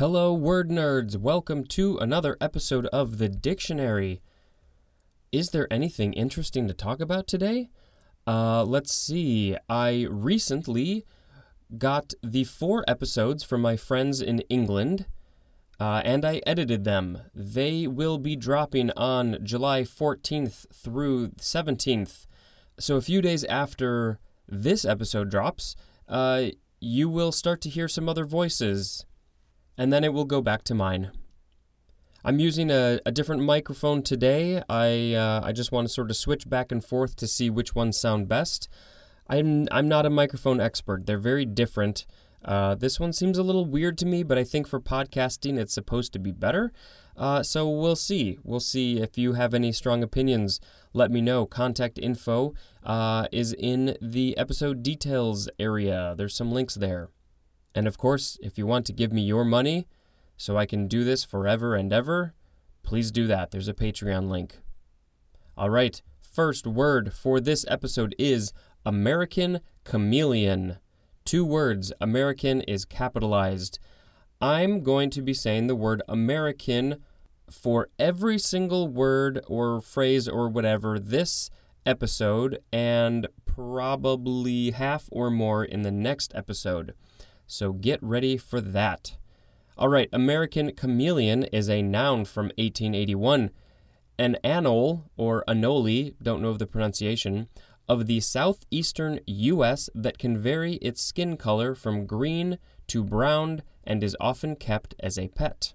Hello, word nerds. Welcome to another episode of The Dictionary. Is there anything interesting to talk about today? Uh, let's see. I recently got the four episodes from my friends in England, uh, and I edited them. They will be dropping on July 14th through 17th. So, a few days after this episode drops, uh, you will start to hear some other voices, and then it will go back to mine. I'm using a, a different microphone today. I uh, I just want to sort of switch back and forth to see which ones sound best. I'm I'm not a microphone expert. They're very different. Uh, this one seems a little weird to me, but I think for podcasting it's supposed to be better. Uh, so we'll see. We'll see if you have any strong opinions. Let me know. Contact info uh, is in the episode details area. There's some links there. And of course, if you want to give me your money so I can do this forever and ever, please do that. There's a Patreon link. All right, first word for this episode is American chameleon. Two words. American is capitalized. I'm going to be saying the word American for every single word or phrase or whatever this episode and probably half or more in the next episode. So get ready for that. All right, American chameleon is a noun from 1881. An anole, or anole, don't know of the pronunciation, of the southeastern U.S. that can vary its skin color from green to brown and is often kept as a pet.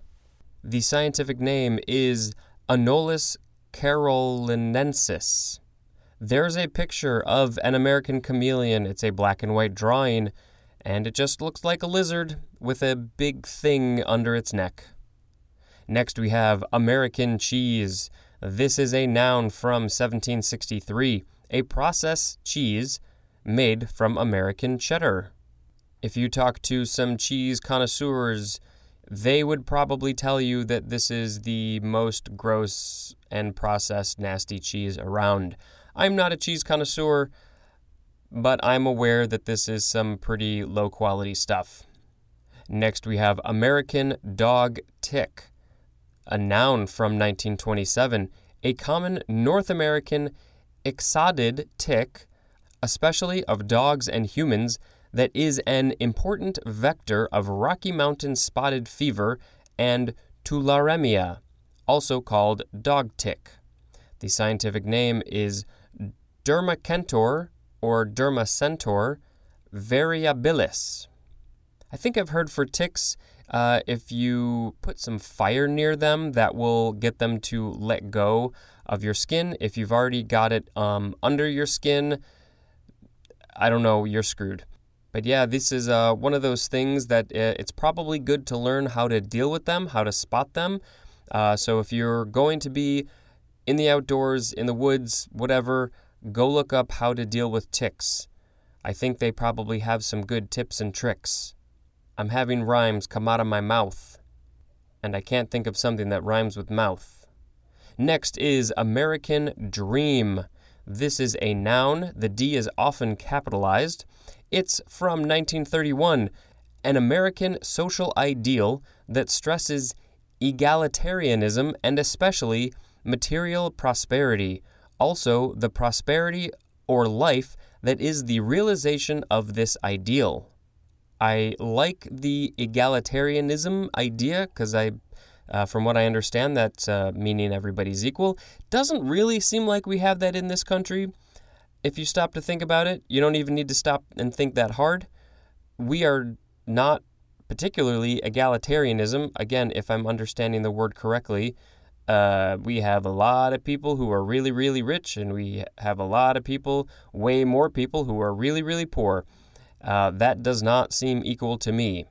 The scientific name is Anolis carolinensis. There's a picture of an American chameleon. It's a black and white drawing, and it just looks like a lizard with a big thing under its neck. Next, we have American cheese. This is a noun from 1763, a processed cheese made from American cheddar. If you talk to some cheese connoisseurs, they would probably tell you that this is the most gross and processed nasty cheese around. I'm not a cheese connoisseur, but I'm aware that this is some pretty low quality stuff. Next, we have American dog tick, a noun from 1927, a common North American ixodid tick, especially of dogs and humans, that is an important vector of Rocky Mountain spotted fever and tularemia, also called dog tick. The scientific name is Dermacentor or Dermacentor variabilis. I think I've heard for ticks, uh, if you put some fire near them, that will get them to let go of your skin. If you've already got it um, under your skin, I don't know, you're screwed. But yeah, this is uh, one of those things that uh, it's probably good to learn how to deal with them, how to spot them. Uh, so if you're going to be in the outdoors, in the woods, whatever, go look up how to deal with ticks. I think they probably have some good tips and tricks. I'm having rhymes come out of my mouth, and I can't think of something that rhymes with mouth. Next is American Dream. This is a noun. The D is often capitalized. It's from 1931, an American social ideal that stresses egalitarianism and especially material prosperity, also the prosperity or life that is the realization of this ideal. I like the egalitarianism idea because I, uh, from what I understand, that uh, meaning everybody's equal. Doesn't really seem like we have that in this country. If you stop to think about it, you don't even need to stop and think that hard. We are not particularly egalitarianism. Again, if I'm understanding the word correctly, uh, we have a lot of people who are really, really rich, and we have a lot of people, way more people, who are really, really poor. Uh, that does not seem equal to me.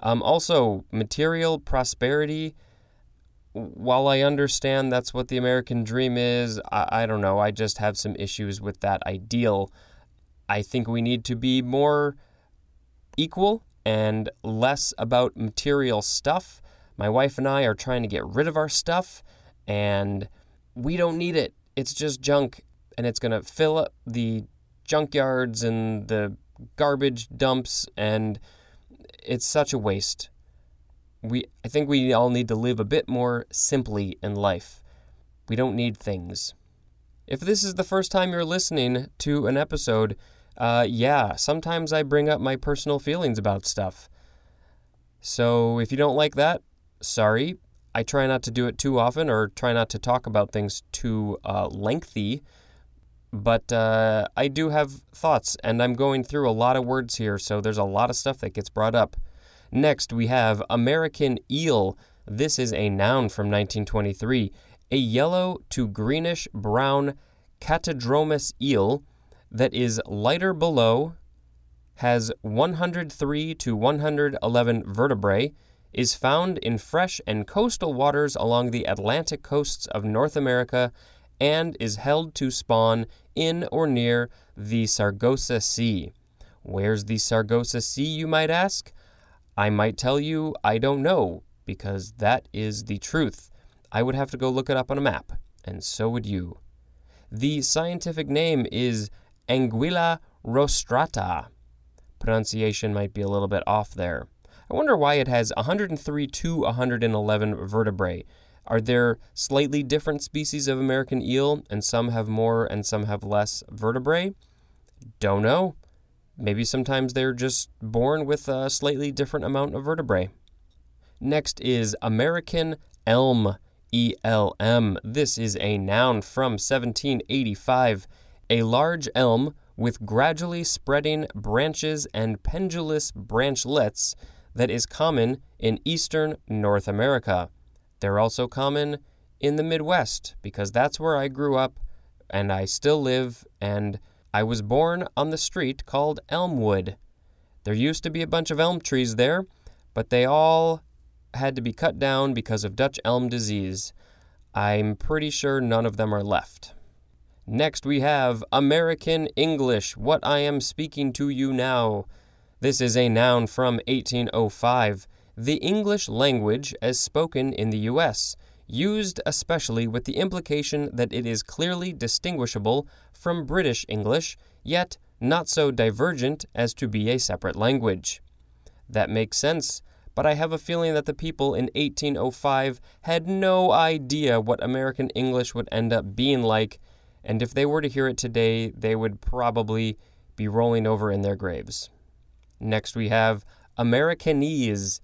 Um, also, material prosperity. While I understand that's what the American dream is, I, I don't know. I just have some issues with that ideal. I think we need to be more equal and less about material stuff. My wife and I are trying to get rid of our stuff, and we don't need it. It's just junk, and it's going to fill up the junkyards and the garbage dumps, and it's such a waste. we I think we all need to live a bit more simply in life. We don't need things. If this is the first time you're listening to an episode, uh, yeah, sometimes I bring up my personal feelings about stuff. So if you don't like that, sorry. I try not to do it too often or try not to talk about things too uh, lengthy. But uh, I do have thoughts, and I'm going through a lot of words here, so there's a lot of stuff that gets brought up. Next, we have American eel. This is a noun from 1923. A yellow to greenish brown catadromous eel that is lighter below, has 103 to 111 vertebrae, is found in fresh and coastal waters along the Atlantic coasts of North America, and is held to spawn in or near the Sargasso Sea. Where's the Sargasso Sea, you might ask? I might tell you I don't know, because that is the truth. I would have to go look it up on a map, and so would you. The scientific name is Anguilla rostrata. Pronunciation might be a little bit off there. I wonder why it has 103 to 111 vertebrae. Are there slightly different species of American eel, and some have more and some have less vertebrae? Don't know. Maybe sometimes they're just born with a slightly different amount of vertebrae. Next is American elm, ELM. This is a noun from 1785. A large elm with gradually spreading branches and pendulous branchlets that is common in eastern North America. They're also common in the Midwest because that's where I grew up and I still live and I was born on the street called Elmwood. There used to be a bunch of elm trees there, but they all had to be cut down because of Dutch elm disease. I'm pretty sure none of them are left. Next, we have American English, what I am speaking to you now. This is a noun from 1805. The English language as spoken in the U.S used especially with the implication that it is clearly distinguishable from British English, yet not so divergent as to be a separate language. That makes sense, but I have a feeling that the people in 1805 had no idea what American English would end up being like, and if they were to hear it today, they would probably be rolling over in their graves. Next, we have Americanese.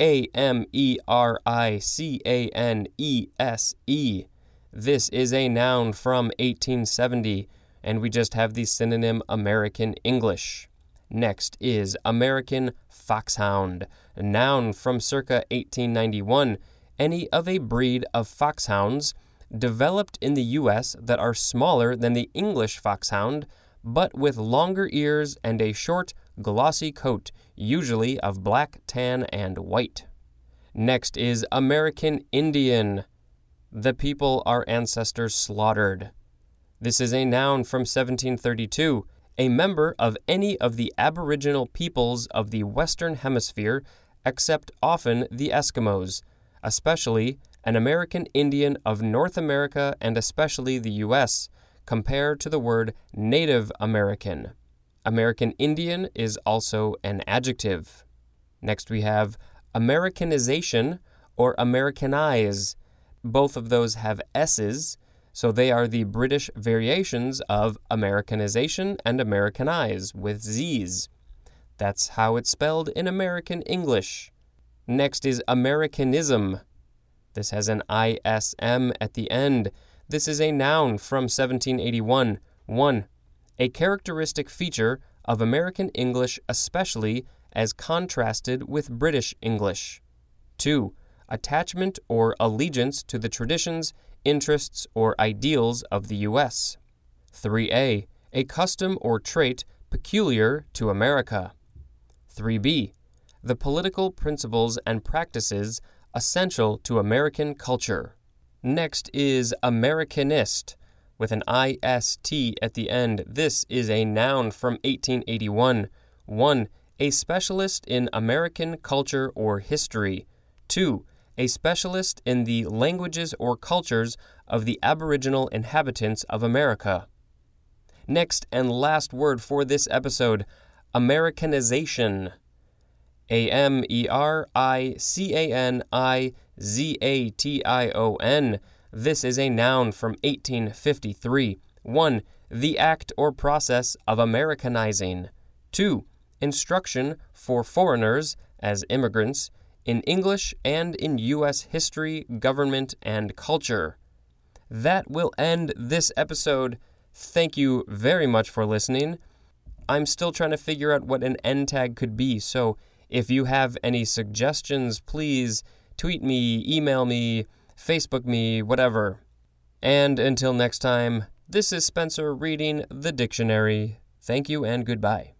A M E R I C A N E S E. This is a noun from 1870, and we just have the synonym American English. Next is American Foxhound, a noun from circa 1891, any of a breed of foxhounds developed in the U.S. that are smaller than the English foxhound, but with longer ears and a short, glossy coat, usually of black, tan, and white. Next is American Indian, the people our ancestors slaughtered. This is a noun from 1732, a member of any of the Aboriginal peoples of the Western Hemisphere, except often the Eskimos, especially an American Indian of North America and especially the U.S., compared to the word Native American. American Indian is also an adjective. Next, we have Americanization or Americanize. Both of those have S's, so they are the British variations of Americanization and Americanize with Z's. That's how it's spelled in American English. Next is Americanism. This has an ISM at the end. This is a noun from 1781. 1 a characteristic feature of American English, especially as contrasted with British English. 2. Attachment or allegiance to the traditions, interests, or ideals of the U.S. 3a. A custom or trait peculiar to America. 3b. The political principles and practices essential to American culture. Next is Americanist, with an IST at the end. This is a noun from 1881. 1. A specialist in American culture or history. 2. A specialist in the languages or cultures of the Aboriginal inhabitants of America. Next and last word for this episode Americanization. A M E R I C A N I Z A T I O N. This is a noun from 1853. 1. The act or process of Americanizing. 2. Instruction for foreigners as immigrants in English and in U.S. history, government, and culture. That will end this episode. Thank you very much for listening. I'm still trying to figure out what an end tag could be, so if you have any suggestions, please tweet me, email me, Facebook me, whatever. And until next time, this is Spencer reading the dictionary. Thank you and goodbye.